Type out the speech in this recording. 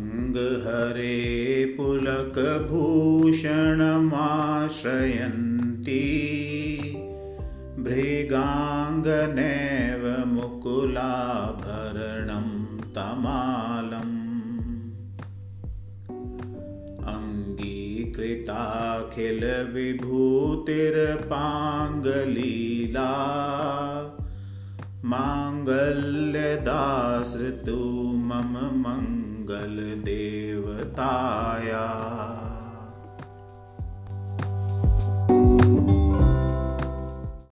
अङ्गहरे पुलकभूषणमाश्रयन्ती। भृगाङ्गनेव मुकुलाभरणं तमालम्। अङ्गीकृताखिलविभूतिर्पाङ्गलीला माङ्गल्यदासतु मम मङ्गलदेवताया